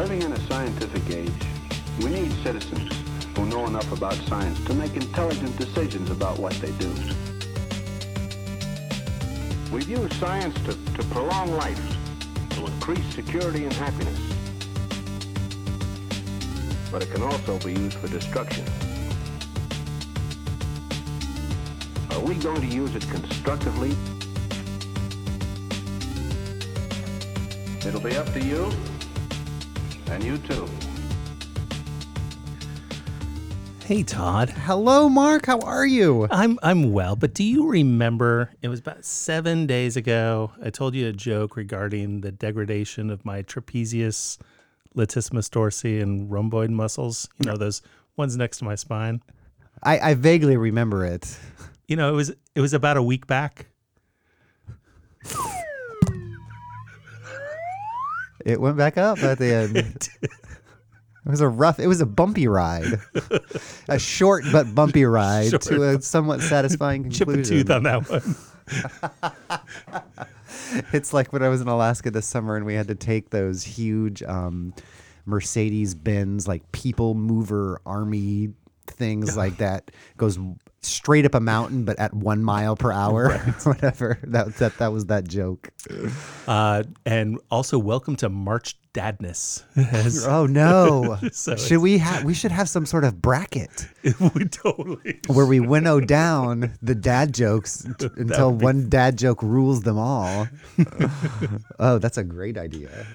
Living in a scientific age, we need citizens who know enough about science to make intelligent decisions about what they do. We've used science to, to prolong life, to increase security and happiness. But it can also be used for destruction. Are we going to use it constructively? It'll be up to you, and you too. Hey Todd. Hello, Mark. How are you? I'm I'm well, but do you remember it was about 7 days ago I told you a joke regarding the degradation of my trapezius, latissimus dorsi and rhomboid muscles, you know those ones next to my spine. I, I vaguely remember it. You know, it was it was about a week back. It went back up at the end. It was a rough, it was a bumpy ride. a short but bumpy ride Short. to a somewhat satisfying Chip a conclusion. tooth on that one. It's like when I was in Alaska this summer and we had to take those huge um, Mercedes Benz, like people mover army things like that, goes straight up a mountain, but at one mile per hour, whatever. That, that, that was that joke. Uh, and also welcome to March Dadness. As Oh no! So should we have? We should have some sort of bracket we totally where we winnow down the dad jokes t- until one dad joke rules them all. oh, that's a great idea.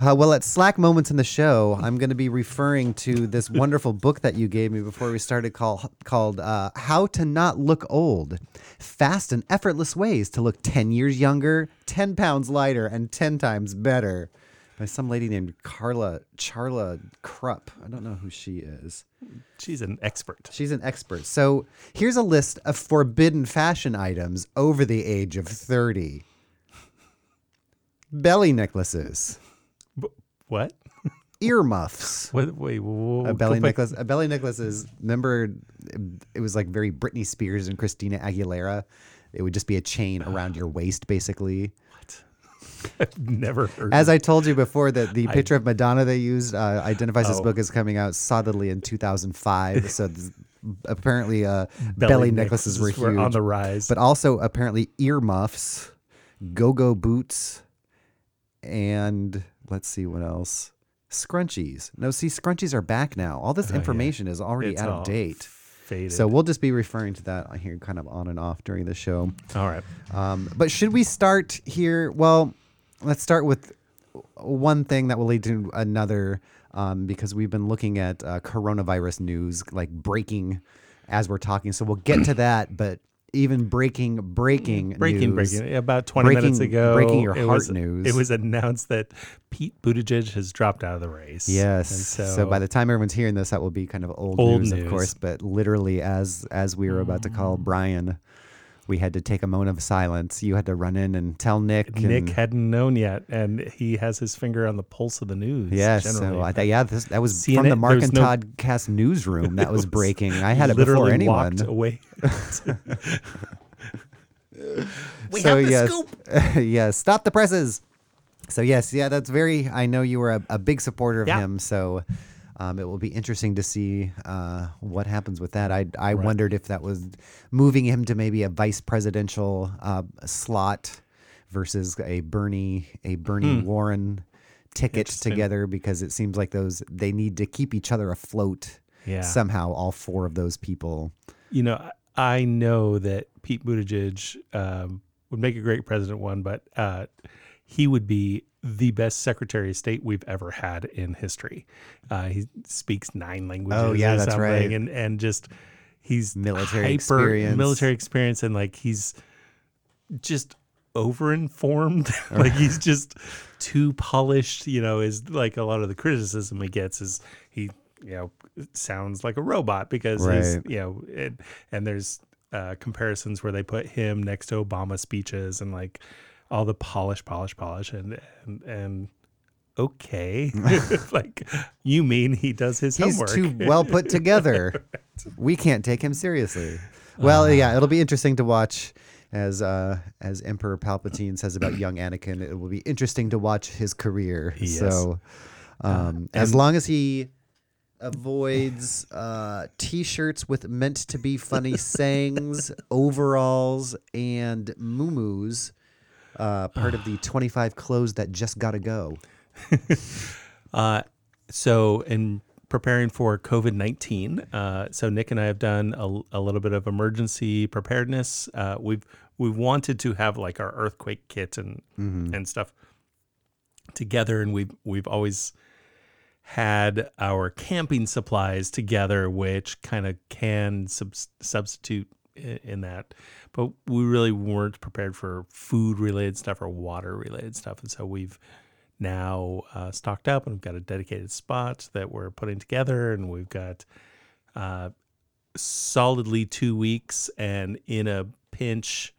Uh, well, at Slack Moments in the show, I'm going to be referring to this wonderful book that you gave me before we started call, called uh, How to Not Look Old Fast and Effortless Ways to Look 10 Years Younger, 10 Pounds Lighter, and 10 Times Better by some lady named Carla Charla Krupp. I don't know who she is. She's an expert. She's an expert. So here's a list of forbidden fashion items over the age of 30 belly necklaces, What? earmuffs. What wait, whoa, A belly necklace. A belly necklace is remember it was like very Britney Spears and Christina Aguilera. It would just be a chain around your waist, basically. I've never heard As I told you before, that the picture of Madonna they used uh, identifies this Oh. book as coming out solidly in 2005. so apparently, uh, belly, belly necklaces, were huge on the rise. but also apparently earmuffs, go-go boots, and let's see what else. Scrunchies. No, see, scrunchies are back now. All this information is already Oh, It's out of date. faded. So we'll just be referring to that here kind of on and off during the show. all right. Um, but should we start here? Well, let's start with one thing that will lead to another um, because we've been looking at uh, coronavirus news, like breaking as we're talking. So we'll get to that. But even breaking, breaking, Breaking, news, breaking. About 20 minutes ago, breaking your heart was, news. It was announced that Pete Buttigieg has dropped out of the race. Yes. And So, by the time everyone's hearing this, that will be kind of old, Old news, of course. But literally, as as we were about to call mm. Brian, we had to take a moment of silence. You had to run in and tell Nick. Nick and- hadn't known yet, and he has his finger on the pulse of the news. Yes, generally. so I, th- yeah, this, that was from the Mark and no- Todd cast newsroom that was, breaking. I had it literally before anyone. walked away. we so have the yes, scoop. yes, stop the presses. So yes, yeah, that's very. I know you were a, a big supporter of Yeah. him, so um, it will be interesting to see uh, what happens with that. I I wondered if that was moving him to maybe a vice presidential uh, slot versus a Bernie a Bernie Warren ticket Hmm. Together because it seems like those they need to keep each other afloat. Yeah. somehow all four of those people. You know, I I know that Pete Buttigieg um, would make a great president one, but uh, he would be the best Secretary of State we've ever had in history. Uh, he speaks nine languages. Oh, yeah, that's right. And and just he's Military hyper, experience. military experience, and like he's just overinformed. like he's just too polished. You know, is like a lot of the criticism he gets is he you know sounds like a robot because he's you know it, and there's uh, comparisons where they put him next to Obama speeches and like all the polish, polish, polish, and and and okay, like you mean he does his He's homework? too well put together. we can't take him seriously. Well, yeah, it'll be interesting to watch as uh, as Emperor Palpatine says about young Anakin. It will be interesting to watch his career. Yes. So, Um, as long as he avoids uh, t-shirts with meant to be funny sayings, overalls, and muumuus, uh, part of the 25 clothes that just gotta go. Uh, so in preparing for COVID nineteen, uh, so Nick and I have done a, a little bit of emergency preparedness. Uh, we've we wanted to have like our earthquake kit and and stuff together, and we've we've always had our camping supplies together, which kind of can sub- substitute in that. But we really weren't prepared for food related stuff or water related stuff. And so we've now uh, stocked up and we've got a dedicated spot that we're putting together. And we've got uh, solidly two weeks. And in a pinch,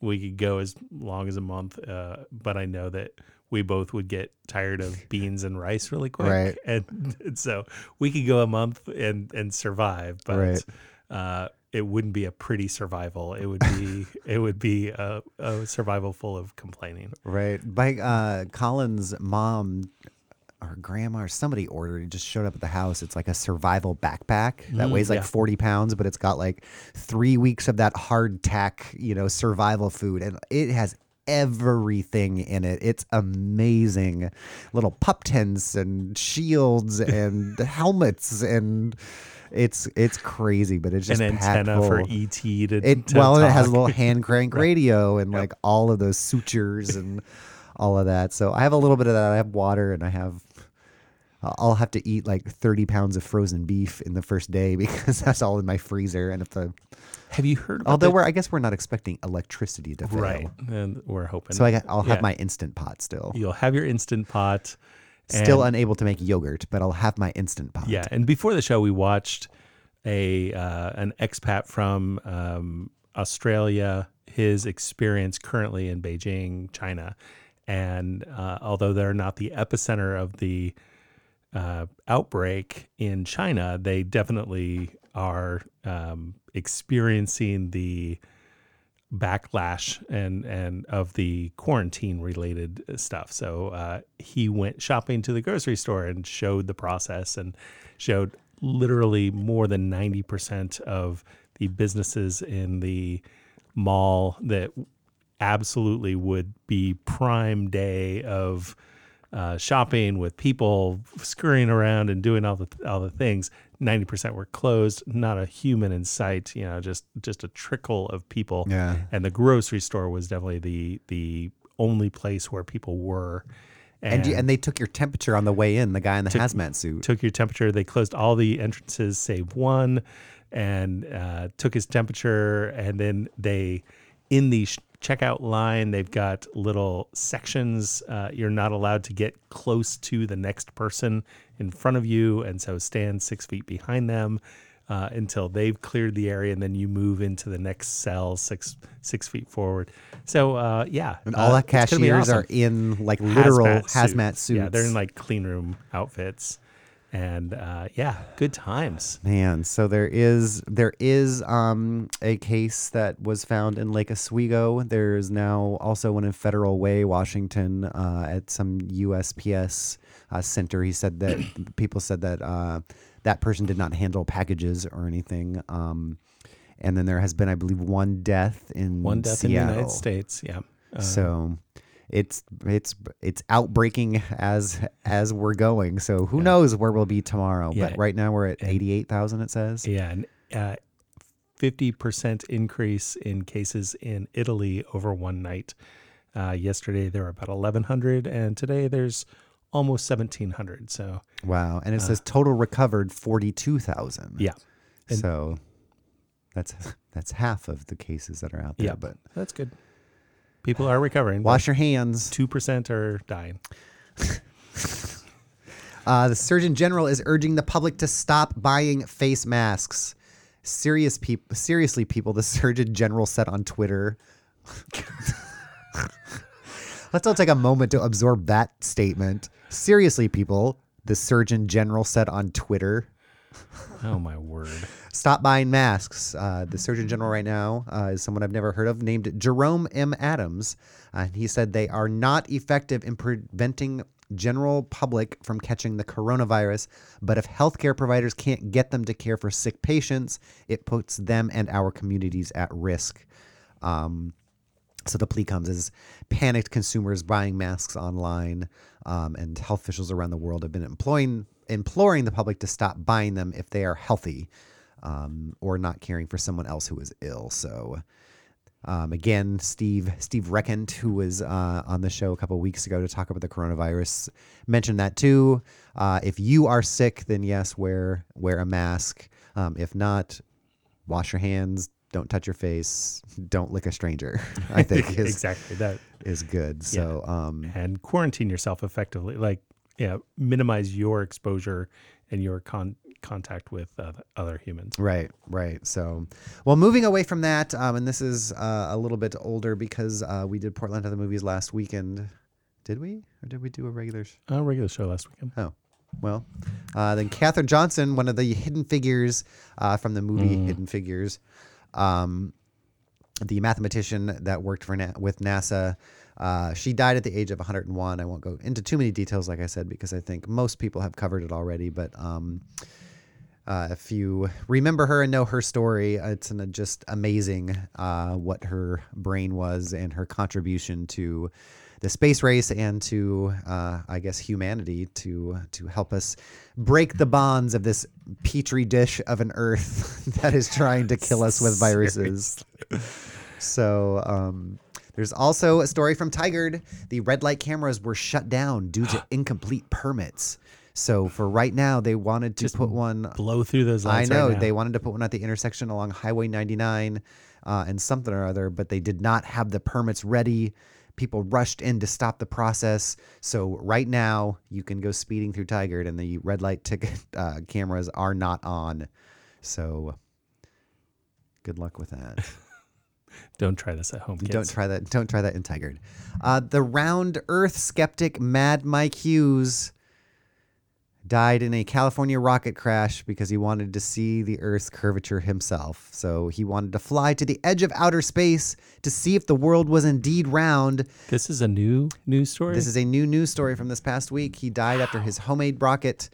we could go as long as a month. Uh, but I know that we both would get tired of beans and rice really quick. Right. And, and so we could go a month and, and survive. But Right. It wouldn't be a pretty survival. It would be it would be a, a survival full of complaining. Right. By uh, Colin's mom or grandma or somebody ordered, it just showed up at the house. It's like a survival backpack that weighs like yeah. 40 pounds, but it's got like three weeks of that hard tack, you know, survival food. And it has everything in it. It's amazing. Little pup tents and shields and helmets and it's it's crazy, but it's just An antenna for. ET to, It to well, it has a little hand crank radio and like all of those sutures and all of that. So I have a little bit of that. I have water and I have. I'll have to eat like 30 pounds of frozen beef in the first day because that's all in my freezer. And if the Have you heard? About although the- we're I guess we're not expecting electricity to fail, right, and we're hoping. So I got, I'll have Yeah. my instant pot still. You'll have your instant pot. Still and- unable to make yogurt, but I'll have my instant pot. Yeah, and before the show, we watched a uh, an expat from um, Australia, his experience currently in Beijing, China, and uh, although they're not the epicenter of the uh, outbreak in China, they definitely are um, experiencing the backlash and and of the quarantine related stuff. So uh, he went shopping to the grocery store and showed the process and showed literally more than ninety percent of the businesses in the mall that absolutely would be prime day of uh, shopping with people scurrying around and doing all the all the things. Ninety percent were closed, not a human in sight. You know, just just a trickle of people. Yeah. And the grocery store was definitely the the only place where people were. And you, and they took your temperature on the way in. The guy in the hazmat suit. took your temperature. They closed all the entrances save one, and uh, took his temperature. And then they, in the sh- checkout line, they've got little sections. Uh, you're not allowed to get close to the next person in front of you, and so stand six feet behind them. Uh, until they've cleared the area, and then you move into the next cell six six feet forward. So uh, yeah, And all uh, the it's gonna cashiers are in like literal hazmat, suits. Yeah, they're in like clean room outfits, and uh, yeah, good times. Man, so there is there is um, a case that was found in Lake Oswego. There is now also one in Federal Way, Washington, uh, at some USPS uh, center. He said that people said that uh, that person did not handle packages or anything. Um, and then there has been, I believe, one death in One death in the United States. Yeah. Uh, So it's it's it's outbreaking as as we're going. So who knows where we'll be tomorrow? Yeah. But right now we're at eighty eight thousand. It says. yeah, and uh, fifty percent increase in cases in Italy over one night. Uh, yesterday there were about eleven hundred, and today there's almost seventeen hundred. So Wow, and it says total recovered forty two thousand. Uh, yeah, And- So that's that's half of the cases that are out there. yeah, But that's good. People are recovering. wash your hands. Two percent are dying. Uh, the Surgeon General is urging the public to stop buying face masks. Serious people, seriously, people. The Surgeon General said on Twitter. Let's all take a moment to absorb that statement. Seriously, people. The Surgeon General said on Twitter. Oh my word. Stop buying masks. Uh, the Surgeon General right now uh, is someone I've never heard of, named Jerome M. Adams. Uh, he said they are not effective in preventing general public from catching the coronavirus, but if healthcare providers can't get them to care for sick patients, it puts them and our communities at risk. Um, so the plea comes as panicked consumers buying masks online, um, and health officials around the world have been employing imploring the public to stop buying them if they are healthy um, or not caring for someone else who is ill. So. Um, again, Steve Steve Reckent, who was uh, on the show a couple weeks ago to talk about the coronavirus, mentioned that too. Uh, if you are sick, then yes, wear wear a mask. Um, if not, wash your hands. Don't touch your face. Don't lick a stranger. I think is exactly that. is good. So um, And quarantine yourself effectively. Like, yeah, minimize your exposure and your con- contact with uh, other humans. Right, right. So, well, moving away from that, um, and this is uh, a little bit older because uh, we did Portland to the movies last weekend. Did we, or did we do a regular? Sh- Uh, regular show last weekend. oh, well, uh, then Katherine Johnson, one of the hidden figures uh, from the movie Hidden Figures, um, the mathematician that worked for Na- with NASA. Uh, she died at the age of 101. I won't go into too many details, like I said, because I think most people have covered it already. But um, uh, if you remember her and know her story, it's an, just amazing uh, what her brain was and her contribution to the space race and to, uh, I guess, humanity to to help us break the bonds of this petri dish of an Earth that is trying to kill us with viruses. So um, there's also a story from Tigard. The red light cameras were shut down due to incomplete permits. So for right now, they wanted to put one. Blow through those I lights. know right now. they wanted to put one at the intersection along Highway 99 uh, and something or other, but they did not have the permits ready. People rushed in to stop the process. So right now, you can go speeding through Tigard, and the red light ticket uh, cameras are not on. So good luck with that. Don't try this at home, kids. Don't try that. Don't try that in Tigard. Uh, the round Earth skeptic Mad Mike Hughes died in a California rocket crash because he wanted to see the Earth's curvature himself. So he wanted to fly to the edge of outer space to see if the world was indeed round. This is a new news story. This is a new news story from this past week. He died after his homemade rocket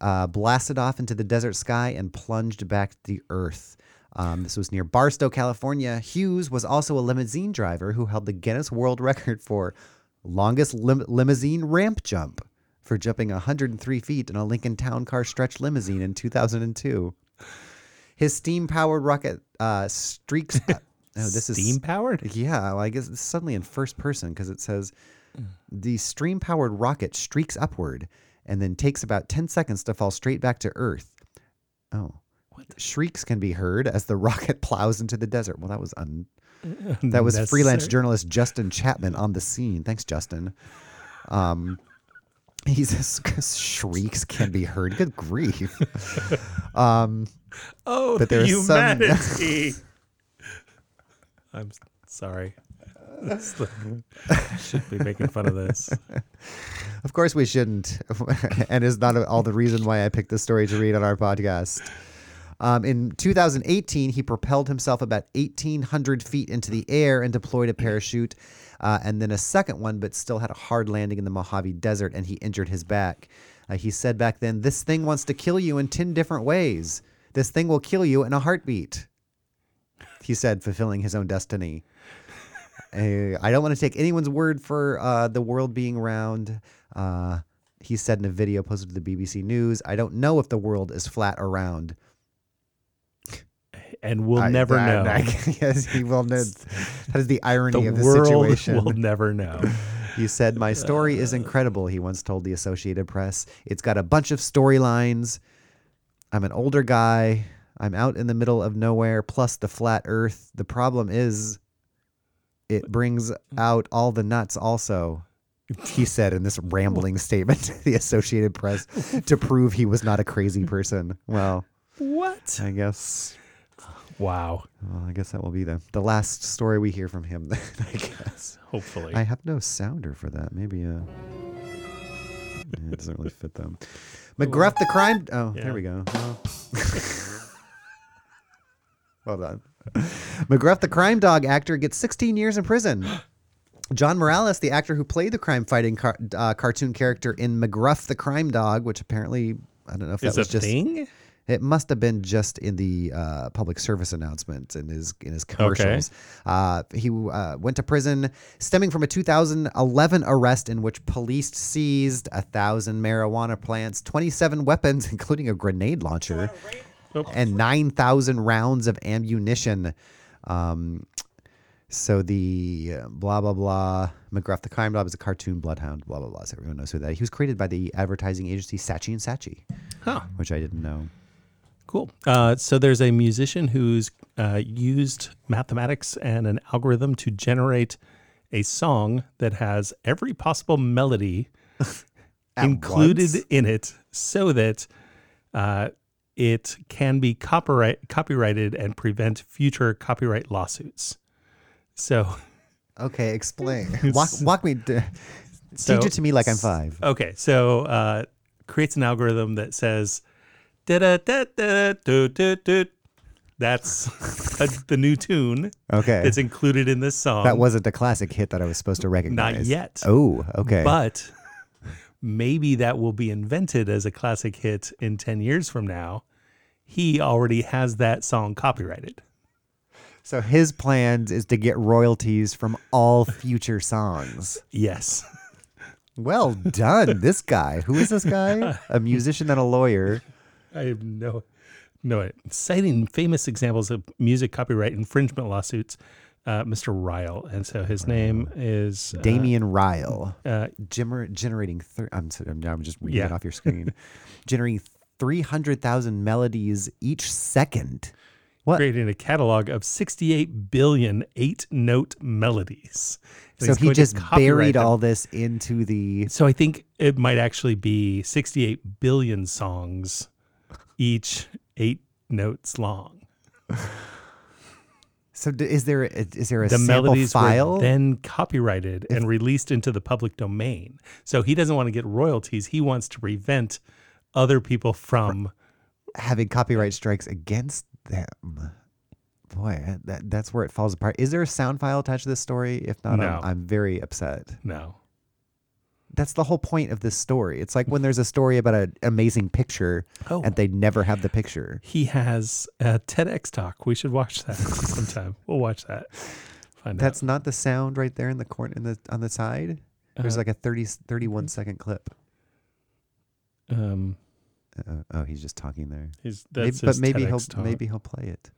uh, blasted off into the desert sky and plunged back to the Earth. Um, this was near Barstow, California. Hughes was also a limousine driver who held the Guinness World Record for longest lim- limousine ramp jump for jumping 103 feet in a Lincoln Town Car stretch limousine in 2002. His steam-powered rocket uh, streaks. oh, this is steam powered. yeah, well, I guess it's suddenly in first person because it says the steam powered rocket streaks upward and then takes about 10 seconds to fall straight back to Earth. Oh. What shrieks can be heard as the rocket plows into the desert. Well, that was un- that was freelance journalist Justin Chapman on the scene. Thanks, Justin. Um, he says shrieks can be heard. Good grief. um, Oh, But there's some- humanity. I'm sorry. The- should be making fun of this. Of course, we shouldn't, and is not all the reason why I picked this story to read on our podcast. Um, in 2018, he propelled himself about 1,800 feet into the air and deployed a parachute, uh, and then a second one, but still had a hard landing in the Mojave Desert, and he injured his back. Uh, he said back then, "This thing wants to kill you in 10 different ways. This thing will kill you in a heartbeat." He said, fulfilling his own destiny. Uh, I don't want to take anyone's word for uh, the world being round. Uh, he said in a video posted to the BBC News, I don't know if the world is flat or round. And we'll I- never I- know. I- yes, he will know. That is the irony the of the world situation. will never know. He said, My story is uh. incredible, he once told the Associated Press. It's got a bunch of storylines. I'm an older guy. I'm out in the middle of nowhere, plus the flat earth. The problem is, it brings mm. out all the nuts also. He said in this rambling statement to the Associated Press to prove he was not a crazy person. Well, What? I guess Wow. well, I guess that will be the, the last story we hear from him, then, I guess. Hopefully. I have no sounder for that. Maybe uh yeah, it doesn't really fit them. McGruff the crime oh Yeah. there we go. Well, well done. McGruff the crime dog actor gets 16 years in prison. John Morales, the actor who played the crime-fighting car- uh, cartoon character in McGruff the Crime Dog, which apparently I don't know if that Is a was just thing? It must have been just in the uh, public service announcements in his in his commercials. Uh, he uh, went to prison stemming from a 2011 arrest in which police seized a thousand marijuana plants, 27 weapons, including a grenade launcher, and 9,000 rounds of ammunition. Um, so the uh, blah blah blah McGruff the crime dog is a cartoon bloodhound. Blah blah blah. So everyone knows who that. He was created by the advertising agency Saatchi and Saatchi, Huh. which I didn't know. Cool. Uh, so there's a musician who's uh, used mathematics and an algorithm to generate a song that has every possible melody included once? in it, so that uh, it can be copyright copyrighted and prevent future copyright lawsuits. So, Okay, explain. walk, walk me. To, So- teach it to me like I'm five. okay, so uh, creates an algorithm that says That's a, the new tune Okay, that's included in this song. that wasn't a classic hit that I was supposed to recognize. Not yet. Oh, okay. But maybe that will be invented as a classic hit in 10 years from now. He already has that song copyrighted. so his plans is to get royalties from all future songs. Yes. Well done, this guy. Who is this guy? A musician and a lawyer. I have no no citing famous examples of music copyright infringement lawsuits, uh, Mr. Ryle. And so his name is uh, Damien Ryle. uh, Gener- generating. Thir- I'm, sorry, I'm, I'm just reading it off your screen. generating three hundred thousand melodies each second. What? creating a catalog of 68 billion eight note melodies. And So he just buried them. all this into the. So I think it might actually be 68 billion songs, each eight notes long. So d- is there a, is there a The sample melodies file? were then copyrighted and released into the public domain. So he doesn't want to get royalties. He wants to prevent other people from. having copyright strikes against them. Boy, that that's where it falls apart. Is there a sound file attached to this story? If not, No. I'm, I'm very upset. No. That's the whole point of this story. It's like when there's a story about an amazing picture Oh. and they never have the picture. He has a TEDx talk. We should watch that sometime. We'll watch that. Find That's not the sound right there in the corner in the on the side. There's Uh, like a 30 31 second clip. Um, Uh, oh, he's just talking there. he's, Maybe, that's but maybe TEDx he'll talk. maybe he'll play it.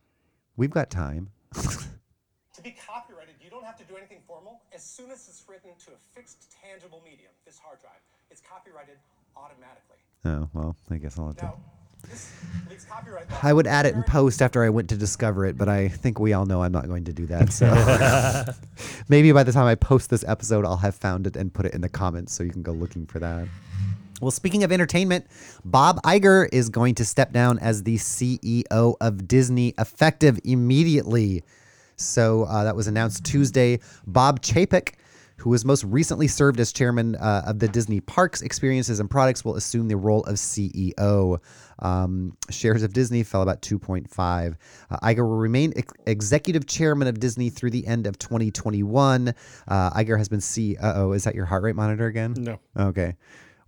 We've got time. To be copyrighted, you don't have to do anything formal. As soon as it's written to a fixed, tangible medium, this hard drive, it's copyrighted automatically. Oh well, I guess I'll have to. Now, this copyright. I would add it in post after I went to discover it, but I think we all know I'm not going to do that. So maybe by the time I post this episode, I'll have found it and put it in the comments so you can go looking for that. Well, speaking of entertainment, Bob Iger is going to step down as the CEO of Disney effective immediately. So uh, that was announced Tuesday. Bob Chapek, who was most recently served as chairman uh, of the Disney Parks Experiences and Products, will assume the role of CEO. Um, shares of Disney fell about 2.5. Uh, Iger will remain ex- executive chairman of Disney through the end of 2021. Uh, Iger has been C. Uh oh, is that your heart rate monitor again? No. Okay.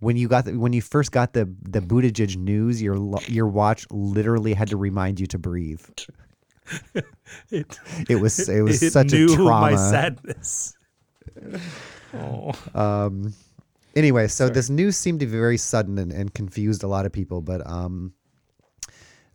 When you got the, when you first got the the Buttigieg news, your your watch literally had to remind you to breathe. It, It was it was it such a new trauma. my sadness. oh. anyway, so this news seemed to be very sudden and, and confused a lot of people, but um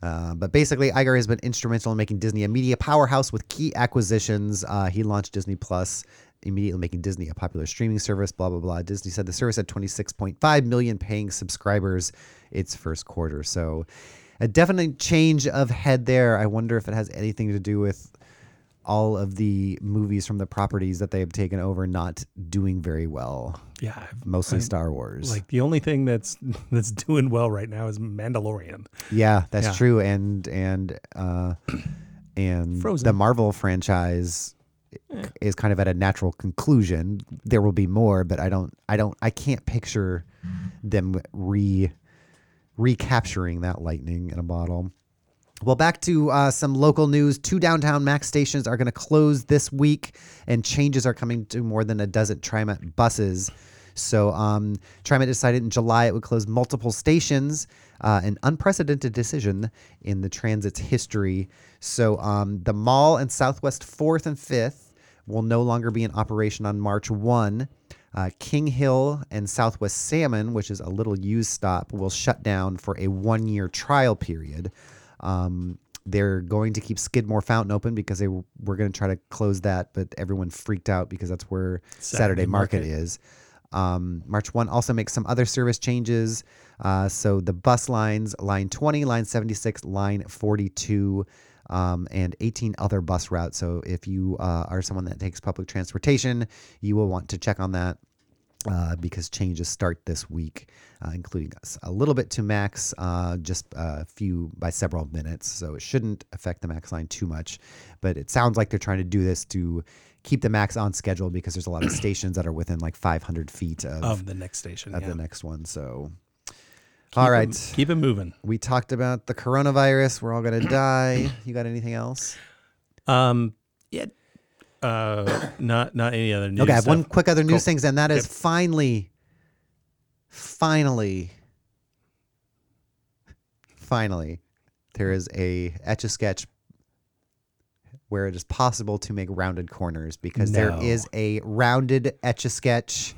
uh, but basically, Iger has been instrumental in making Disney a media powerhouse with key acquisitions. Uh, he launched Disney Plus, immediately making Disney a popular streaming service. Blah blah blah. Disney said the service had 26.5 million paying subscribers its first quarter. So, a definite change of head there. I wonder if it has anything to do with all of the movies from the properties that they have taken over not doing very well. Yeah. Mostly I- Star Wars. Like the only thing that's that's doing well right now is Mandalorian. Yeah, that's Yeah. true. And and uh, and Frozen. the Marvel franchise is kind of at a natural conclusion. There will be more, but I don't I don't I can't picture them re recapturing that lightning in a bottle. Well, back to uh, some local news. Two downtown Max stations are going to close this week, and changes are coming to more than a dozen TriMet buses. So, um, TriMet decided in July it would close multiple stations, uh, an unprecedented decision in the transit's history. So, um, the mall and Southwest 4th and 5th will no longer be in operation on March 1. Uh, King Hill and Southwest Salmon, which is a little used stop, will shut down for a one year trial period. Um, they're going to keep Skidmore Fountain open because they w- were going to try to close that, but everyone freaked out because that's where Saturday, Saturday Market, Market. is. Um, March 1 also makes some other service changes. Uh, so the bus lines, line 20, line 76, line 42, um, and 18 other bus routes. So if you uh, are someone that takes public transportation, you will want to check on that uh, because changes start this week, uh, including us. A little bit to max, uh, just a few by several minutes, so it shouldn't affect the max line too much. But it sounds like they're trying to do this to keep the max on schedule because there's a lot of stations that are within like 500 feet of, Of the next station. of yeah. the next one. So, Keep all it- keep it moving. we talked about the coronavirus. We're all gonna die. You got anything else? Um, yeah. Uh, not not any other news. Okay, I have one quick other news Cool. things, and that is Yep. finally, finally, finally, there is a etch a sketch where it is possible to make rounded corners because there No. is a rounded etch a sketch.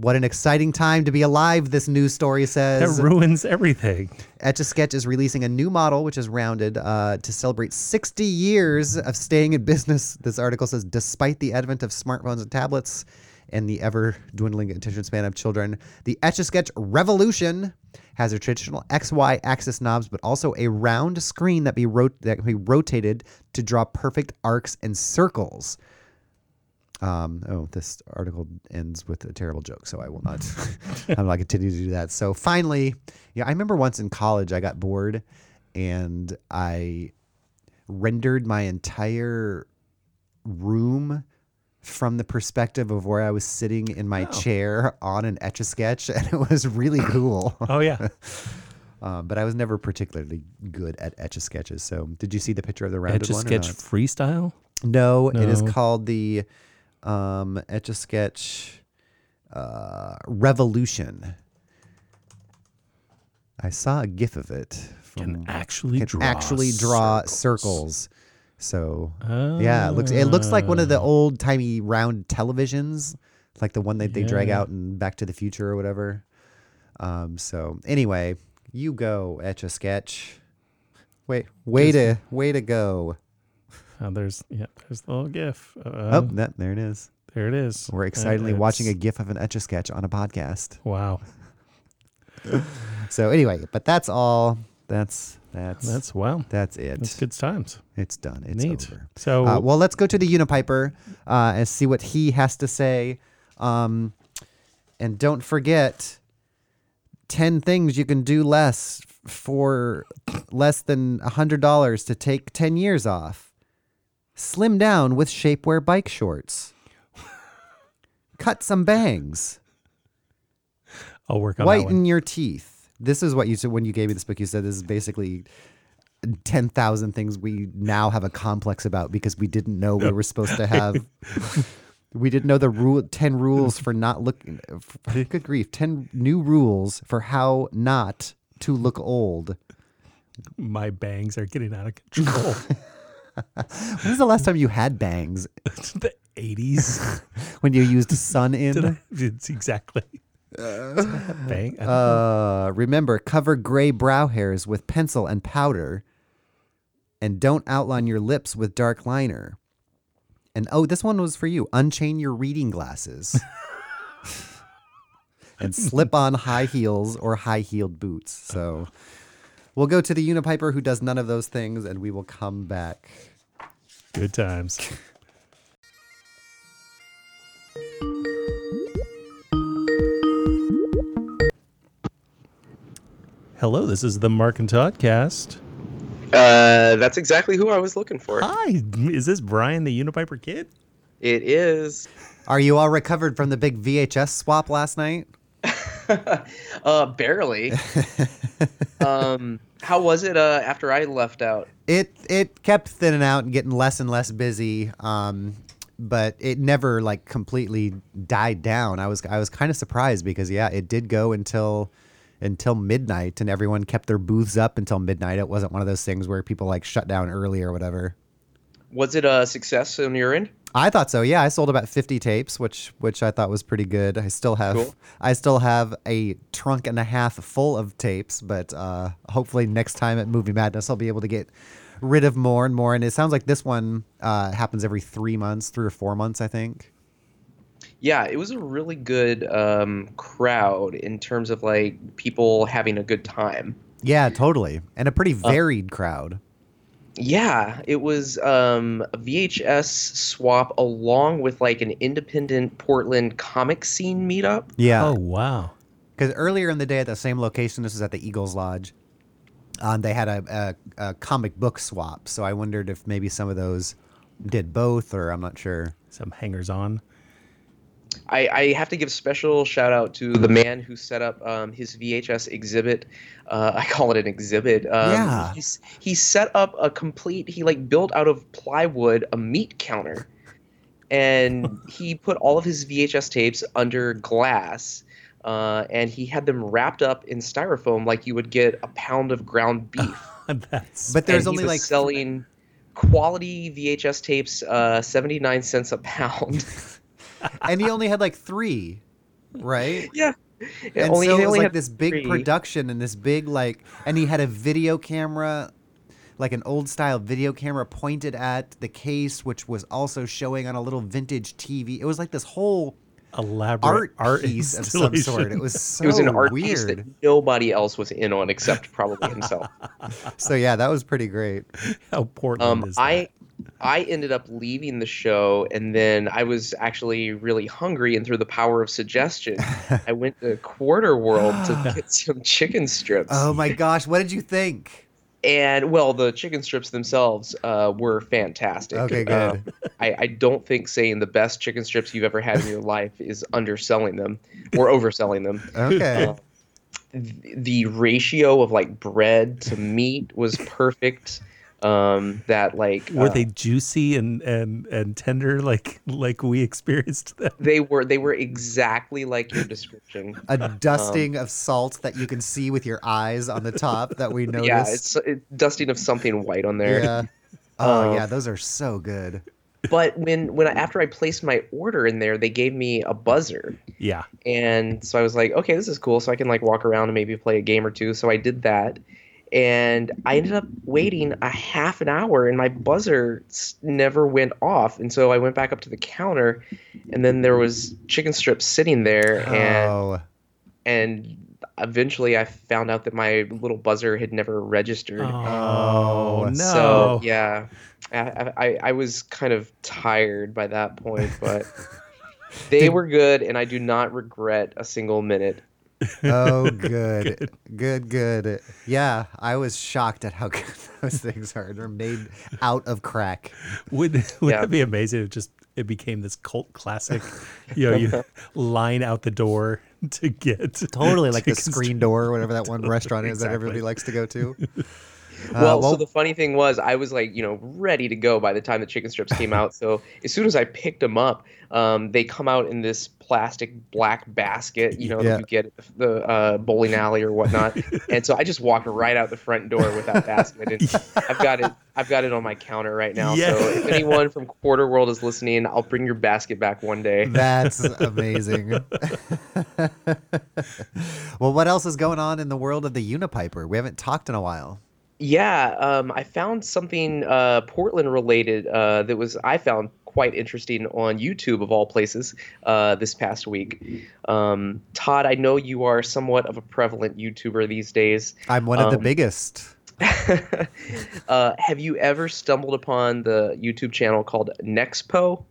What an exciting time to be alive! This news story says. That ruins everything. Etch a Sketch is releasing a new model, which is rounded, uh, to celebrate 60 years of staying in business. This article says, despite the advent of smartphones and tablets and the ever dwindling attention span of children, the Etch a Sketch revolution has a traditional XY axis knobs, but also a round screen that be rot- that can be rotated to draw perfect arcs and circles. Um, oh, this article ends with a terrible joke, so I will not. I'm not continue to do that. So finally, yeah, I remember once in college I got bored, and I rendered my entire room from the perspective of where I was sitting in my chair on an etch a sketch, and it was really cool. Oh yeah. um, but I was never particularly good at etch a sketches. So, did you see the picture of the rounded etch a sketch freestyle. No, it is called the um, Etch a Sketch uh, Revolution. I saw a GIF of it. From, Can actually can draw actually draw circles. circles. So yeah, it looks it looks like one of the Ah. old timey round televisions, like the one that they drag out in Back to the Future or whatever. Um, so anyway, you go Etch a Sketch. Wait, way to way to go. Oh, there's yeah, there's the little GIF. Uh, Oh, that, there it is. there it is. We're Uh, excitedly watching a GIF of an etch a sketch on a podcast. Wow, So anyway, but that's all. That's that's that's wow. that's it. That's good times. It's done. It's Neat. over. So Uh, well, let's go to the Unipiper uh, and see what he has to say. Um, and don't forget, ten things you can do less for less than a hundred dollars to take ten years off. Slim down with shapewear bike shorts. Cut some bangs. I'll work on. Whiten your teeth. This is what you said when you gave me this book. You said this is basically 10,000 things we now have a complex about because we didn't know we were supposed to have. we didn't know the rule 10 rules for not looking. Good grief. 10 new rules for how not to look old. My bangs are getting out of control. When was the last time you had bangs? the 80s. When you used sun Did in? I, it's exactly. Bang. Uh, remember, cover gray brow hairs with pencil and powder, and don't outline your lips with dark liner. And oh, this one was for you. Unchain your reading glasses. and slip on high heels or high heeled boots. So we'll go to the Unipiper who does none of those things, and we will come back. Good times. Hello, this is the Mark and Todd cast. Uh, that's exactly who I was looking for. Hi, is this Brian the Unipiper kid? It is. Are you all recovered from the big VHS swap last night? uh, barely. um, how was it uh, after I left out? It it kept thinning out and getting less and less busy. Um, but it never like completely died down. I was I was kind of surprised because yeah, it did go until until midnight, and everyone kept their booths up until midnight. It wasn't one of those things where people like shut down early or whatever. Was it a success on your end? I thought so. Yeah, I sold about 50 tapes, which which I thought was pretty good. I still have Cool. I still have a trunk and a half full of tapes, but uh, hopefully next time at Movie Madness I'll be able to get rid of more and more. And it sounds like this one uh, happens every three months, three or four months, I think. Yeah, it was a really good um, crowd in terms of like people having a good time. Yeah, totally, and a pretty varied crowd. Yeah, it was um, a VHS swap along with like an independent Portland comic scene meetup. Yeah, Oh wow. because earlier in the day at the same location, this is at the Eagles Lodge. Um, they had a, a, a comic book swap, so I wondered if maybe some of those did both, or I'm not sure. Some hangers on. I, I have to give special shout out to the man who set up um, his VHS exhibit. Uh, I call it an exhibit. Um, Yeah. He's, he set up a complete. He like built out of plywood a meat counter, and he put all of his VHS tapes under glass. Uh, and he had them wrapped up in styrofoam like you would get a pound of ground beef. That's But there's And only was like selling quality VHS tapes, uh, seventy nine cents a pound. And he only had like three, right? yeah. And Only- so he it was like had this big three. production and this big like, and he had a video camera, like an old style video camera pointed at the case, which was also showing on a little vintage TV. It was like this whole elaborate art, art piece of some sort. It was so it was an art weird. piece that nobody else was in on except probably himself. So yeah, that was pretty great. How Portland Um, is that? I ended up leaving the show, and then I was actually really hungry, and through the power of suggestion, I went to Quarter World to get some chicken strips. Oh my gosh, what did you think? And well, the chicken strips themselves uh, were fantastic. Okay, good. Um, I, I don't think saying the best chicken strips you've ever had in your life is underselling them or overselling them. Okay. Uh, the ratio of like bread to meat was perfect. Um, that like Were uh, they juicy and, and, and tender like like we experienced them? they were they were exactly like your description. a dusting of salt that you can see with your eyes on the top that we noticed. Yeah, it's it, dusting of something white on there. Yeah. Oh Um, yeah, those are so good. But when when I, after I placed my order in there, they gave me a buzzer. Yeah. And so I was like, okay, this is cool. So I can like walk around and maybe play a game or two. So I did that. And I ended up waiting a half an hour and my buzzer never went off. And so I went back up to the counter and then there was chicken strips sitting there and Oh, and eventually I found out that my little buzzer had never registered. Oh, oh no. So yeah, I, I I was kind of tired by that point, but they were good, and I do not regret a single minute. Oh, good. good, good, Yeah, I was shocked at how good those things are. They're made out of crack. Would would Yeah. that be amazing if just it became this cult classic? You know, you line out the door to get Totally like the chicken screen door or whatever that one restaurant is that everybody likes to go to. well, uh, well- so the funny thing was, I was like, you know, ready to go by the time the chicken strips came out. So as soon as I picked them up, um, they come out in this plastic black basket, you know, Yeah. that you get at the, uh, bowling alley or whatnot. and so I just walked right out the front door with that basket, and I've got it. I've got it on my counter right now. So if anyone from Quarter World is listening, I'll bring your basket back one day. That's amazing. well, what else is going on in the world of the Unipiper? We haven't talked in a while. Yeah, um, I found something uh, Portland related uh, that was I found quite interesting on YouTube of all places uh, this past week. Um, Todd, I know you are somewhat of a prevalent YouTuber these days. I'm one of the Um, biggest. uh, have you ever stumbled upon the YouTube channel called Nexpo?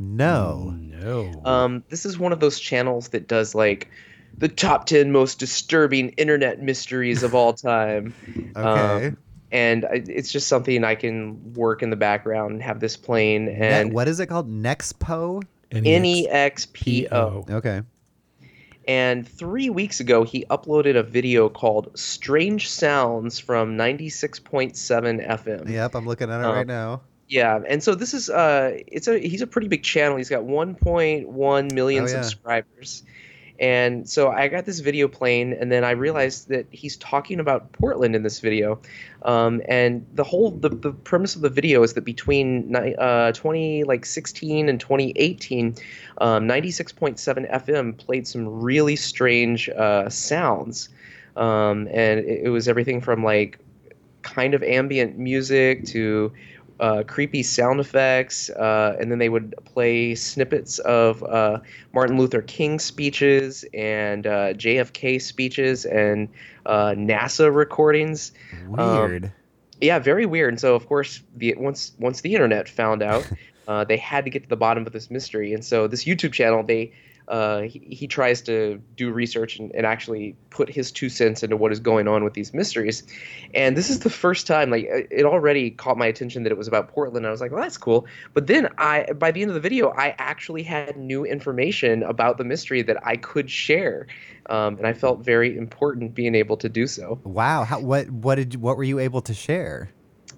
No. No. Um, this is one of those channels that does like the top 10 most disturbing internet mysteries of all time. Okay. Um, and I- it's just something I can work in the background and have this playing. Ne- And what is it called? Nexpo? N E X P O. Okay. And three weeks ago, he uploaded a video called "Strange Sounds" from 96.7 FM. Yep, I'm looking at it Um, right now. Yeah, and so this is uh it's a he's a pretty big channel. He's got 1.1 million Oh, yeah. subscribers. And so I got this video playing and then I realized that he's talking about Portland in this video. Um, and the whole the, the premise of the video is that between uh 20 like 16 and 2018 um 96.7 FM played some really strange uh sounds. Um, and it, it was everything from like kind of ambient music to uh, creepy sound effects, uh, and then they would play snippets of uh, Martin Luther King speeches and uh, JFK speeches and uh, NASA recordings. Weird. Yeah, very weird. And so, of course, the once once the internet found out, uh, they had to get to the bottom of this mystery. And so, this YouTube channel, they uh, he, he tries to do research and, and actually put his two cents into what is going on with these mysteries. And this is the first time, like, it already caught my attention that it was about Portland. I was like, well, that's cool. But then I, by the end of the video, I actually had new information about the mystery that I could share. Um, and I felt very important being able to do so. wow. How, what what did what were you able to share?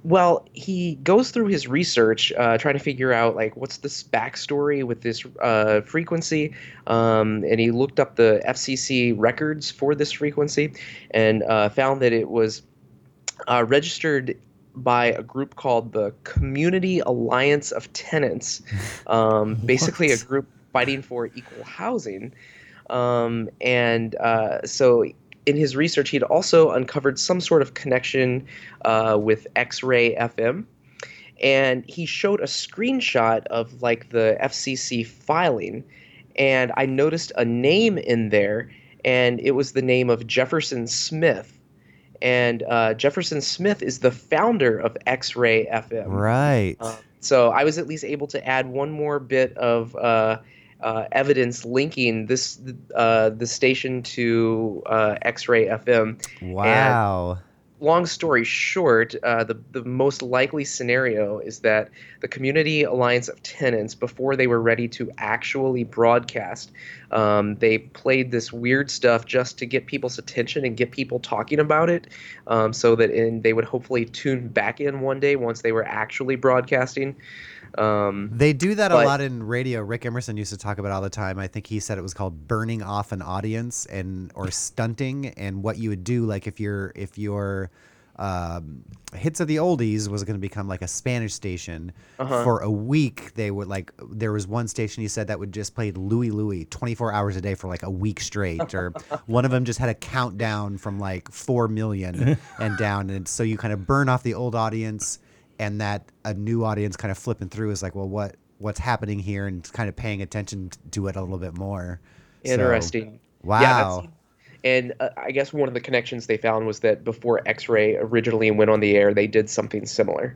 Well, he goes through his research, uh, trying to figure out like what's this backstory with this uh, frequency, um, and he looked up the FCC records for this frequency, and uh, found that it was uh, registered by a group called the Community Alliance of Tenants, um, basically a group fighting for equal housing, um, and uh, so in his research, he'd also uncovered some sort of connection uh, with X-Ray FM, and he showed a screenshot of like the FCC filing, and I noticed a name in there, and it was the name of Jefferson Smith. And uh, Jefferson Smith is the founder of X-Ray FM. Right. Um, so I was at least able to add one more bit of uh, evidence linking this uh, the station to uh, X-Ray FM. wow. Long story short, uh, the the most likely scenario is that the Community Alliance of Tenants, before they were ready to actually broadcast, um, they played this weird stuff just to get people's attention and get people talking about it, um, so that in, they would hopefully tune back in one day once they were actually broadcasting. Um, They do that a lot in radio. Rick Emerson used to talk about it all the time. I think he said it was called burning off an audience and or stunting. And what you would do, like if you're if your um, hits of the oldies was going to become like a Spanish station Uh-huh. for a week, they would like there was one station he said that would just play Louie Louie 24 hours a day for like a week straight, or one of them just had a countdown from like four million and down, and so you kind of burn off the old audience and that a new audience kind of flipping through is like, well, what what's happening here, and kind of paying attention to it a little bit more. So, Interesting. wow. Yeah, and uh, I guess one of the connections they found was that before X-Ray originally went on the air, they did something similar.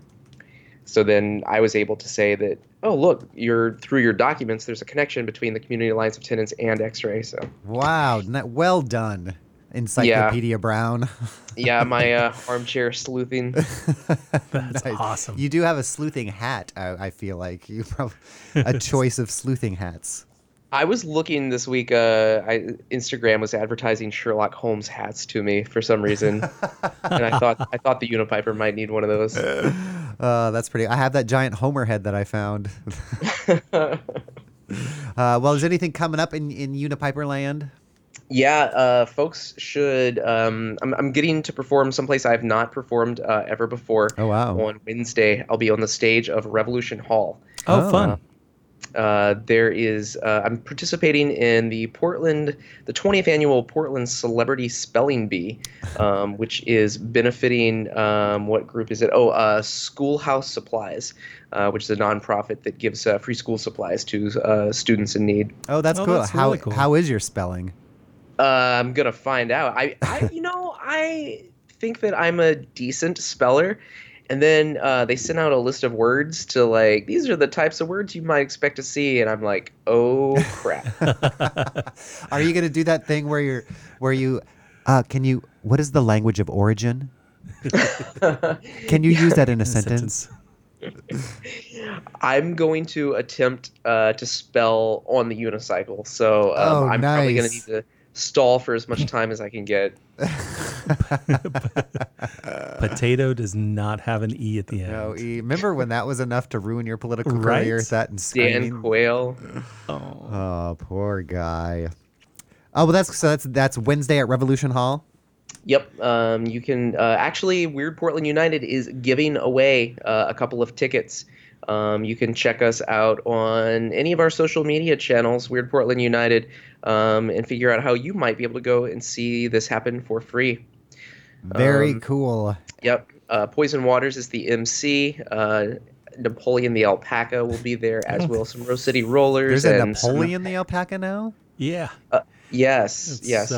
So then I was able to say that, oh look, you're through your documents. There's a connection between the Community Alliance of Tenants and X-Ray. So wow, n- well done, Encyclopedia Brown. yeah, my uh, armchair sleuthing. That's Nice. awesome. You do have a sleuthing hat. I, I feel like you probably a choice of sleuthing hats. I was looking this week. Uh, I, Instagram was advertising Sherlock Holmes hats to me for some reason, and I thought I thought the Unipiper might need one of those. Uh, that's pretty. I have that giant Homer head that I found. uh, well, is anything coming up in in Unipiper Land? Yeah, uh, folks should. Um, I'm, I'm getting to perform someplace I have not performed uh, ever before. Oh, wow. On Wednesday, I'll be on the stage of Revolution Hall. oh, Oh. fun. Uh, there is. Uh, I'm participating in the Portland, the 20th annual Portland Celebrity Spelling Bee, um, which is benefiting. Um, what group is it? Oh, uh, Schoolhouse Supplies, uh, which is a nonprofit that gives uh, free school supplies to uh, students in need. Oh, that's Oh, cool. that's how really cool. how is your spelling? Uh, I'm gonna find out. I, I, you know, I think that I'm a decent speller, and then uh, they sent out a list of words to like these are the types of words you might expect to see, and I'm like, oh crap. Are you gonna do that thing where you're where you uh, can you what is the language of origin? Can you use that in a, In a sentence? I'm going to attempt uh, to spell on the unicycle, so um, Oh, I'm probably gonna need to stall for as much time as I can get. Potato does not have an e at the end. No, E. Remember when that was enough to ruin your political Right? career? That and Dan screaming. Quayle. Oh, poor guy. Oh, well, that's so that's that's Wednesday at Revolution Hall. Yep. Um, you can uh, actually Weird Portland United is giving away uh, a couple of tickets. Um, you can check us out on any of our social media channels, Weird Portland United, um, and figure out how you might be able to go and see this happen for free. Very Um, cool. Yep. Uh, Poison Waters is the MC. Uh, Napoleon the Alpaca will be there, as will some Rose City Rollers. There's a and some- Napoleon the alpaca now. Yeah. yes. It's, yes.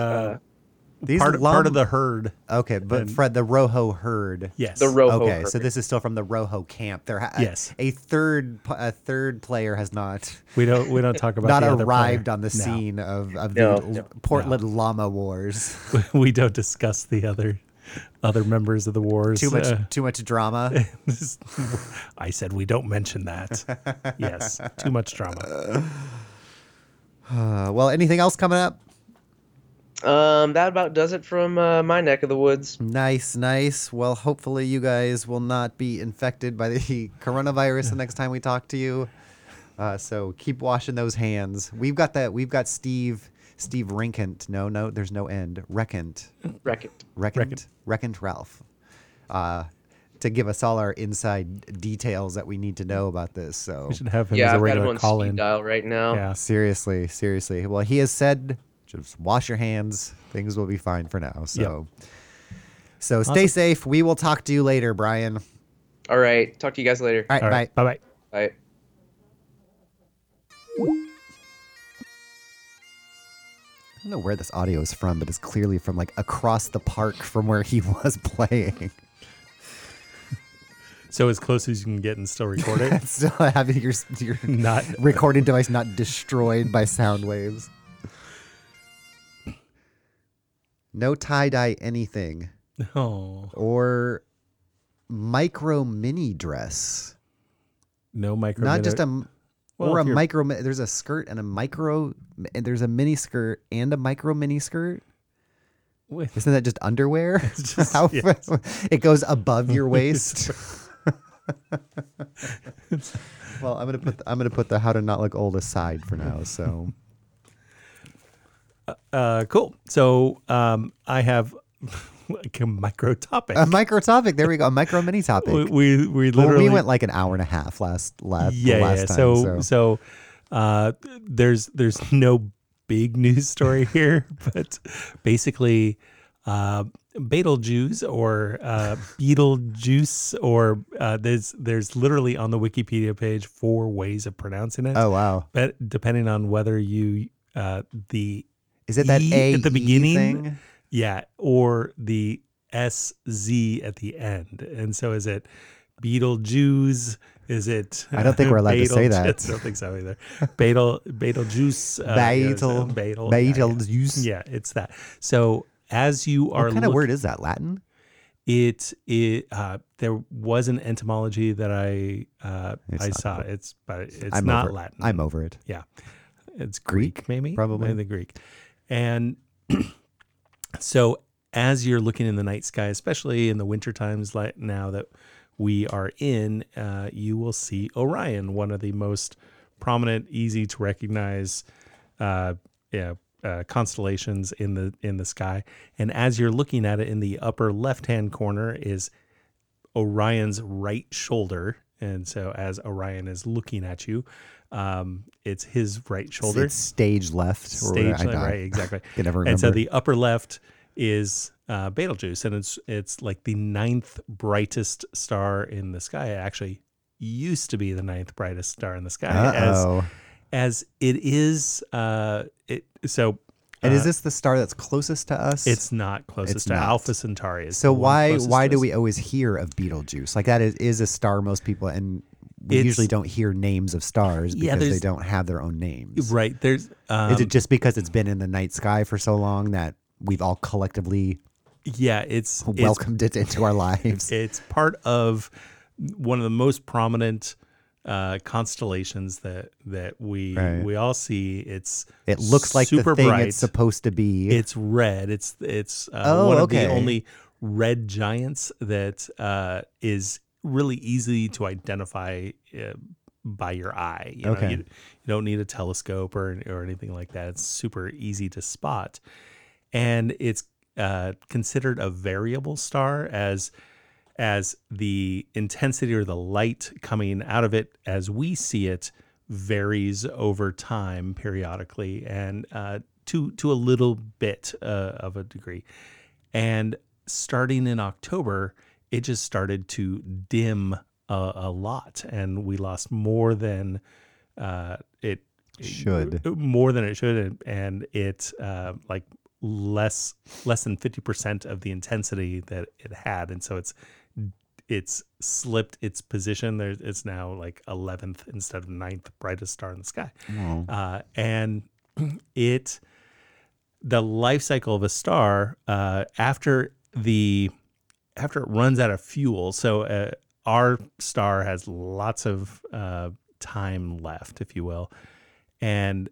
These part, lum- part of the herd. Okay, but and- Fred, the Rojo herd. Yes. the Rojo. Okay, so herd. this is still from the Rojo camp. There, ha- Yes. a third p- a third player has not We don't we don't talk about not the other arrived player. on the No. scene of of No. the L- Portland Llama Wars. we don't discuss the other other members of the wars. too much Uh, too much drama. I said we don't mention that. yes, too much drama. Uh, well, anything else coming up? Um, that about does it from uh, my neck of the woods. Nice, nice. Well, hopefully you guys will not be infected by the coronavirus the next time we talk to you. Uh, so keep washing those hands. We've got that. We've got Steve. Steve Rinkent. No, no, there's no end. Reckent. Wreck it. Reckent. Reckent Ralph. Uh, to give us all our inside details that we need to know about this. So We should have him Yeah, as a I've got him regular call in. dial right now. Yeah. seriously, seriously. Well, he has said just wash your hands. Things will be fine for now. So. So stay Awesome. safe. We will talk to you later, Brian. All right. Talk to you guys later. All right, All bye. Bye bye. Bye. I don't know where this audio is from, but it's clearly from like across the park from where he was playing. So as close as you can get and still record it. Still having your your Not recording device not destroyed by sound waves. No tie dye anything oh or micro mini dress. no micro. Not just a Well, or a you're- micro. There's a skirt and a micro. And there's a mini skirt and a micro mini skirt. with Isn't that just underwear? just- How yes. it goes above your waist. well, I'm gonna put the, I'm gonna put the how to not look old aside for now. So uh, cool. So um, I have like a micro topic. a micro topic. There we go. A micro mini topic. we, we we Well, literally we went like an hour and a half last last yeah, last yeah. time. So so, so, uh, there's there's no big news story here, but basically, uh, Betelgeuse or uh, Beetlejuice or uh, there's there's literally on the Wikipedia page four ways of pronouncing it. oh wow, But depending on whether you uh, the is it that E A at the beginning? thing? yeah or the S Z at the end, and so is it Beetlejuice? Is it? I don't think we're allowed to say that. I don't think so either. Betel Betelgeuse. Uh, Betel, Betel. yeah, yeah. It's that. So as you are What kind of word is that? Latin? it it uh, there was an etymology that I uh, I saw. It's but it's I'm not Latin. I'm over it. Yeah, it's Greek, Greek, maybe probably. Maybe the Greek, and so as you're looking in the night sky, especially in the winter times like now that we are in, uh, you will see Orion, one of the most prominent, easy to recognize, uh, yeah. Uh, constellations in the in the sky, and as you're looking at it, in the upper left hand corner is Orion's right shoulder. And so as Orion is looking at you, um, it's his right shoulder. It's stage left. Stage left, right, exactly. Can never and so the upper left is uh, Betelgeuse, and it's it's like the ninth brightest star in the sky. It actually used to be the ninth brightest star in the sky, as Uh-oh. as it is. Uh, it so. And is uh, this the star that's closest to us? It's not closest It's to not. Alpha Centauri. Is so why why do we always hear of Betelgeuse? Like that is, is a star most people and we It's- usually don't hear names of stars Yeah, because they don't have their own names. Right there's um, is it just because it's been in the night sky for so long that we've all collectively yeah it's it's welcomed it into our lives? It's part of one of the most prominent uh, constellations that that we Right. we all see. It's It looks like super the thing bright. it's supposed to be. It's red. It's it's uh, Oh, one of the only red giants that uh, is really easy to identify uh, by your eye. You know, Okay. you, you don't need a telescope or or anything like that. It's super easy to spot, and it's uh, considered a variable star as as the intensity or the light coming out of it as we see it varies over time periodically and uh, to to a little bit uh, of a degree and starting in October it just started to dim a, a lot and we lost more than uh, it Should. more than it should and- and it uh, like less less than 50% of the intensity that it had and so it's it's slipped its position. There it's now like 11th instead of 9th brightest star in the sky. Oh. uh, and it the life cycle of a star uh, after the after it runs out of fuel so uh, our star has lots of uh, time left if you will. And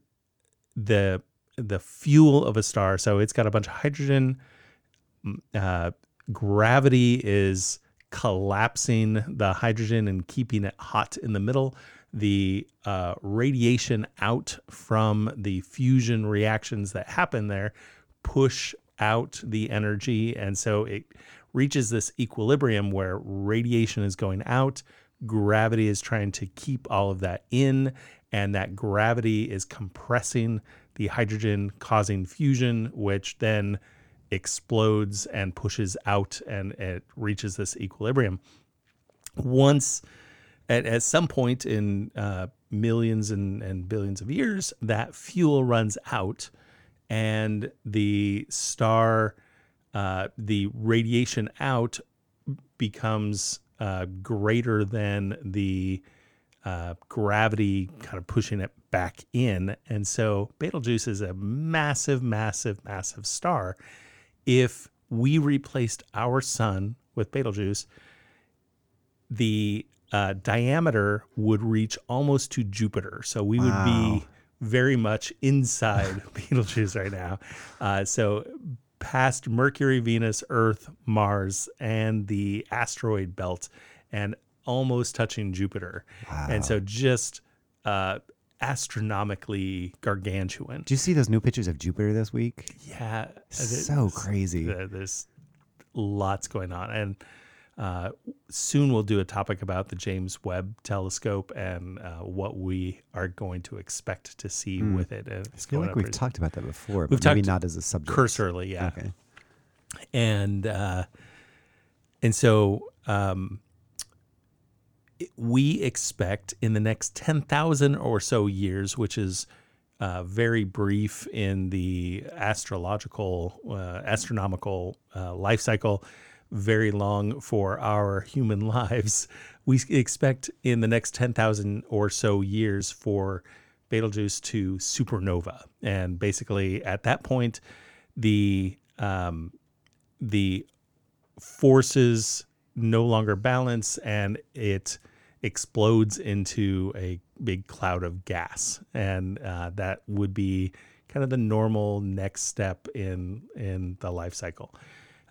the the fuel of a star so it's got a bunch of hydrogen uh, gravity is collapsing the hydrogen and keeping it hot in the middle. The uh, radiation out from the fusion reactions that happen there push out the energy. And so it reaches this equilibrium where radiation is going out. Gravity is trying to keep all of that in and that gravity is compressing the hydrogen causing fusion which then explodes and pushes out and it reaches this equilibrium once at, at some point in uh, millions and, and billions of years, that fuel runs out and the star, uh, the radiation out becomes uh, greater than the uh, gravity kind of pushing it back in. And so Betelgeuse is a massive, massive, massive star. If we replaced our sun with Betelgeuse, the uh, diameter would reach almost to Jupiter. So we would be very much inside Betelgeuse right now. Uh, so past Mercury, Venus, Earth, Mars, and the asteroid belt, and almost touching Jupiter. And so just uh, astronomically gargantuan. Do you see those new pictures of Jupiter this week? Yeah, So crazy. there- There's lots going on, and uh, soon we'll do a topic about the James Webb Telescope and uh, what we are going to expect to see with it. And it's I feel like we've pretty talked about that before, We've but maybe not as a subject. cursorily, yeah. Okay. and uh, and so um, we expect in the next ten thousand or so years, which is uh, very brief in the astrological, uh, astronomical uh, life cycle, very long for our human lives. We expect in the next 10,000 or so years for Betelgeuse to supernova. And basically, at that point, the um, the forces no longer balance and it explodes into a big cloud of gas. And uh, that would be kind of the normal next step in in the life cycle.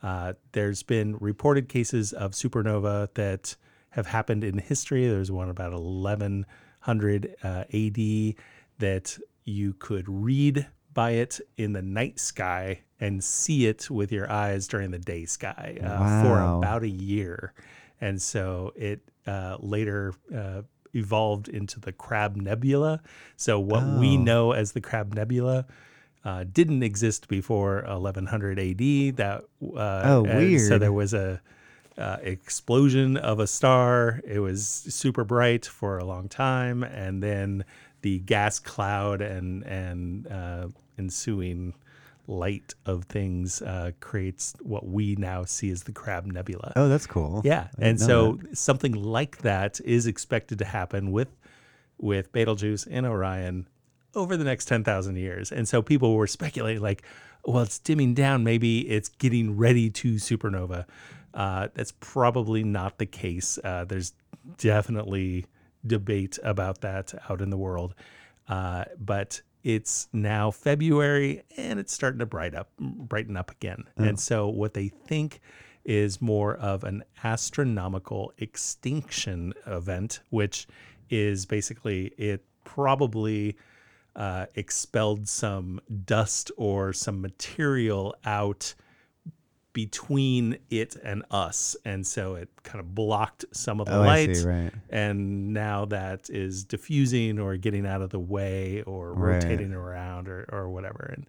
Uh, there's been reported cases of supernova that have happened in history. There's one about 1100 uh, AD that you could read by it in the night sky and see it with your eyes during the day sky uh, for about a year. And so it uh, later uh, evolved into the Crab Nebula. So what we Oh. know as the Crab Nebula uh, didn't exist before 1100 AD. That uh, Oh, and So there was a uh, explosion of a star. It was super bright for a long time, and then the gas cloud and and uh, ensuing light of things uh, creates what we now see as the Crab Nebula. Oh, that's cool. Yeah, and so that. something like that is expected to happen with with Betelgeuse and Orion over the next ten thousand years. And so people were speculating, like, well, it's dimming down. Maybe it's getting ready to supernova. Uh, that's probably not the case. Uh, there's definitely debate about that out in the world. Uh, but it's now February and it's starting to bright up, brighten up again. And so what they think is more of an astronomical extinction event, which is basically it probably uh, expelled some dust or some material out between it and us and so it kind of blocked some of the Oh, light see, right. and now that is diffusing or getting out of the way or Right. rotating around or, or whatever and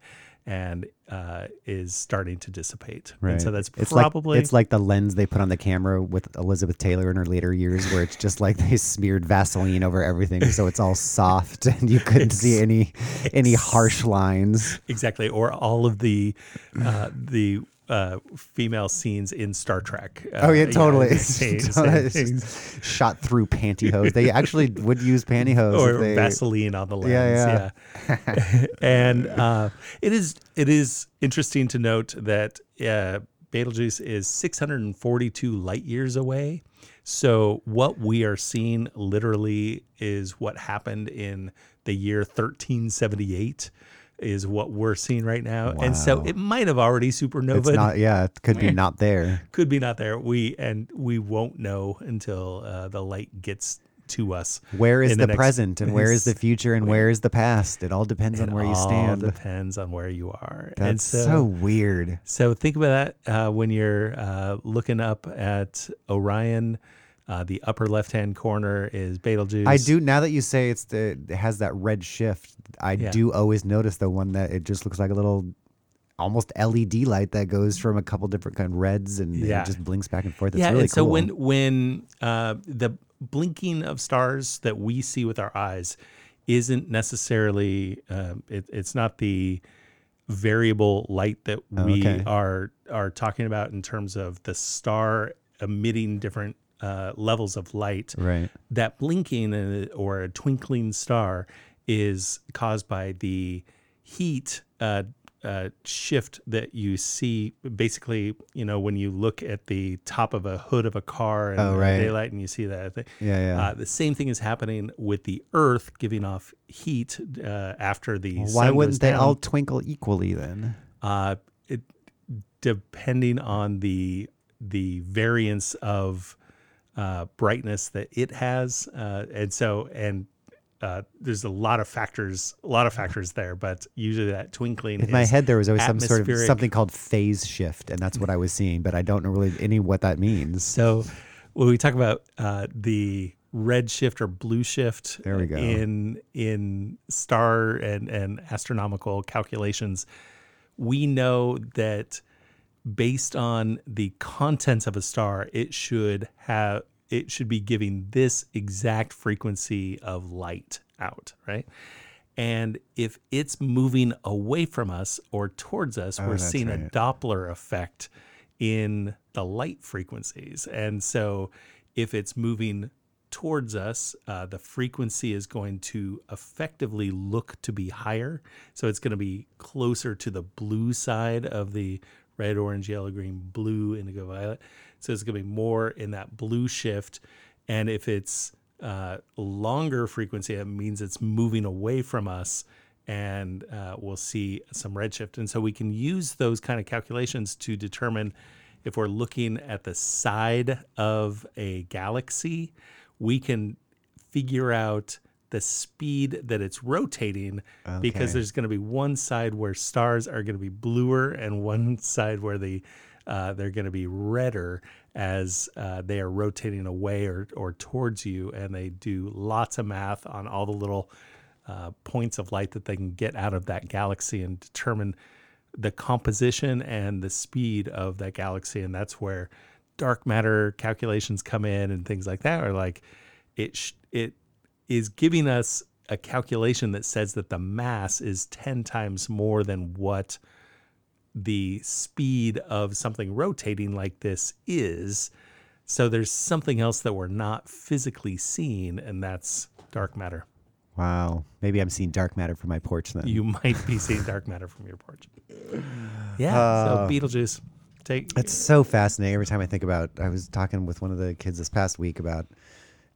and uh, is starting to dissipate Right. and so that's it's probably like it's like the lens they put on the camera with Elizabeth Taylor in her later years, where it's just like they smeared Vaseline over everything, so it's all soft and you couldn't see any any harsh lines. exactly or all of the uh, the uh, female scenes in Star Trek. Uh, Oh yeah, totally. the It's same- just- same it's just shot through pantyhose. They actually would use pantyhose. or they, Vaseline on the lens. Yeah, Yeah, and uh, it is it is interesting to note that uh, Betelgeuse is 642 light years away. So what we are seeing literally is what happened in the year 1378 is what we're seeing right now. And so it might have already supernova not. Yeah, it could be not there. could be not there. We and we won't know until uh, the light gets to us. Where is the, next- present and where is the future and where is the past? It all depends on where you stand. It all depends on where you are. and That's so, so, weird. so think about that uh, when you're uh, looking up at Orion. Uh, the upper left-hand corner is Betelgeuse. I do now that you say it's the it has that red shift. I Yeah. do always notice the one that it just looks like a little almost LED light that goes from a couple different kind of reds and Yeah. it just blinks back and forth. It's yeah, really and so cool. when when uh, the blinking of stars that we see with our eyes isn't necessarily um, it, it's not the variable light that we Oh, okay. are are talking about in terms of the star emitting different uh, levels of light. Right. That blinking uh, or a twinkling star is caused by the heat uh, uh, shift that you see. Basically, you know, when you look at the top of a hood of a car in Oh, right. daylight and you see that. thing. Yeah, yeah. Uh, the same thing is happening with the Earth giving off heat uh, after the Why sun wouldn't they down all twinkle equally then? uh, it, depending on the the variance of uh, brightness that it has, uh, and so and uh, there's a lot of factors, a lot of factors there, but usually that twinkling. In my head, there was always some sort of something called phase shift, and that's what I was seeing, but I don't know really any what that means. So when we talk about uh, the red shift or blue shift There we go. in in star and and astronomical calculations, we know that based on the contents of a star, it should have it should be giving this exact frequency of light out, right? And if it's moving away from us or towards us, we're Oh, that's seeing a. Doppler effect in the light frequencies. And so if it's moving towards us, uh, the frequency is going to effectively look to be higher. So it's going to be closer to the blue side of the red, orange, yellow, green, blue, indigo, violet. So it's going to be more in that blue shift. And if it's uh, longer frequency, it means it's moving away from us and uh, we'll see some redshift. And so we can use those kind of calculations to determine if we're looking at the side of a galaxy, we can figure out the speed that it's rotating because there's going to be one side where stars are going to be bluer and one side where the uh, they're going to be redder as uh, they are rotating away or, or towards you and they do lots of math on all the little uh, points of light that they can get out of that galaxy and determine the composition and the speed of that galaxy. And that's where dark matter calculations come in and things like that are like it sh- it is giving us a calculation that says that the mass is 10 times more than what the speed of something rotating like this is so there's something else that we're not physically seeing and that's dark matter Wow. Maybe I'm seeing dark matter from my porch then. you might be seeing dark matter from your porch yeah so uh, beetlejuice take It's so fascinating every time I think about. I was talking with one of the kids this past week about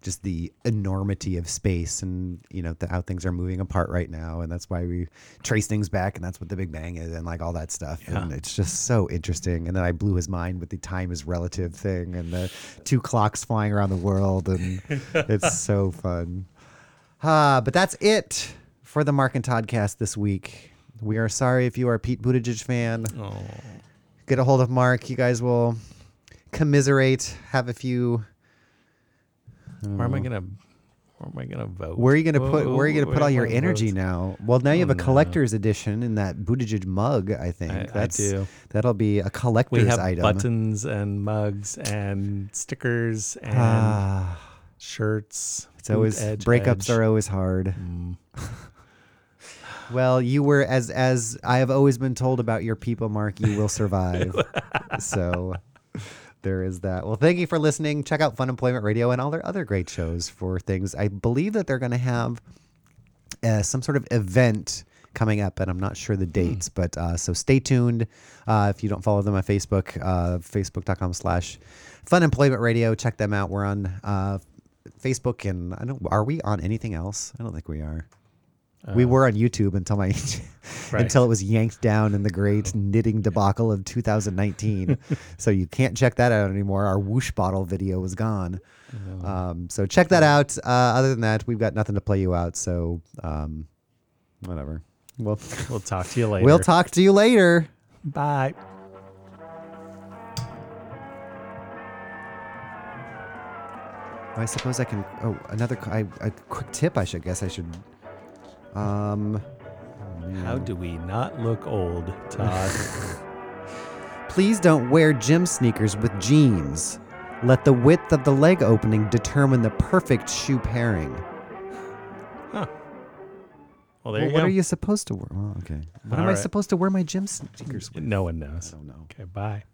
just the enormity of space and you know the, how things are moving apart right now. And that's why we trace things back and that's what the big bang is and like all that stuff. And it's just so interesting. And then i blew his mind with the time is relative thing and the two clocks flying around the world and it's so fun. Ah but that's it for the mark and toddcast this week. We are sorry if you are a pete buttigieg fan. Oh, get a hold of mark. You guys will commiserate have a few where am I gonna? Where am I gonna vote? Where are you gonna put? Where are you gonna put all your energy votes? now? Well, now you have a Oh, no. collector's edition in that Buttigieg mug. I think I- I do. that'll be a collector's We have item. buttons and mugs and stickers and Ah, shirts. it's always edge, breakups edge. are always hard. Mm. Well, you were as as I have always been told about your people, Mark. You will survive. so there is that. Well, thank you for listening. Check out Funemployment Radio and all their other great shows for things. I believe that they're going to have uh, some sort of event coming up, and I'm not sure the dates. But uh, so stay tuned. Uh, if you don't follow them on Facebook, uh, facebook.com/slash Funemployment Radio. Check them out. We're on uh, Facebook, and I don't. Are we on anything else? I don't think we are. We were on YouTube until my until it was yanked down in the great knitting debacle of 2019. so you can't check that out anymore. Our whoosh bottle video was gone. Um, so check that out. Uh, other than that, we've got nothing to play you out. So um, whatever. Well, We'll talk to you later. we'll talk to you later. Bye. I suppose I can. Oh, another I, a quick tip. I should guess I should. Um, How do we not look old, Todd? please don't wear gym sneakers with jeans. Let the width of the leg opening determine the perfect shoe pairing. well, there Well, you what go. are you supposed to wear? Okay. What am All I supposed to wear my gym sneakers with? No one knows. I don't know. Okay, bye.